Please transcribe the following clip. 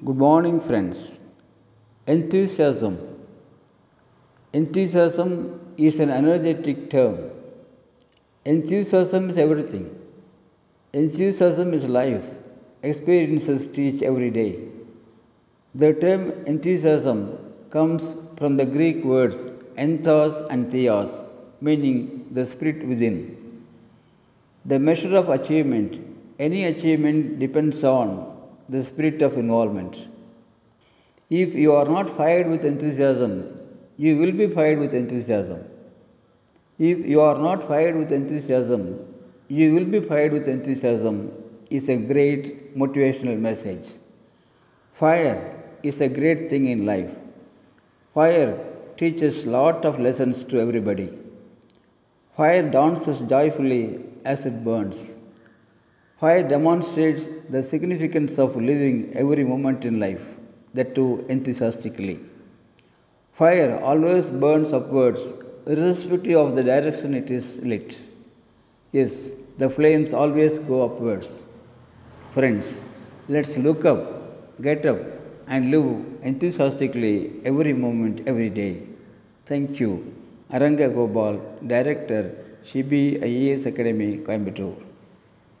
Good morning, friends. Enthusiasm. Enthusiasm is an energetic term. Enthusiasm is everything. Enthusiasm is life. Experiences teach every day. The term enthusiasm comes from the Greek words enthos and theos, meaning the spirit within. The measure of achievement, any achievement depends on the spirit of involvement. If you are not fired with enthusiasm, you will be fired with enthusiasm. If you are not fired with enthusiasm, you will be fired with enthusiasm is a great motivational message. Fire is a great thing in life. Fire teaches lot of lessons to everybody. Fire dances joyfully as it burns. Fire demonstrates the significance of living every moment in life, that too enthusiastically. Fire always burns upwards, irrespective of the direction it is lit. Yes, the flames always go upwards. Friends, let's look up, get up, and live enthusiastically every moment, every day. Thank you. Aranga Gopal, Director, Shibi IAS Academy, Coimbatore.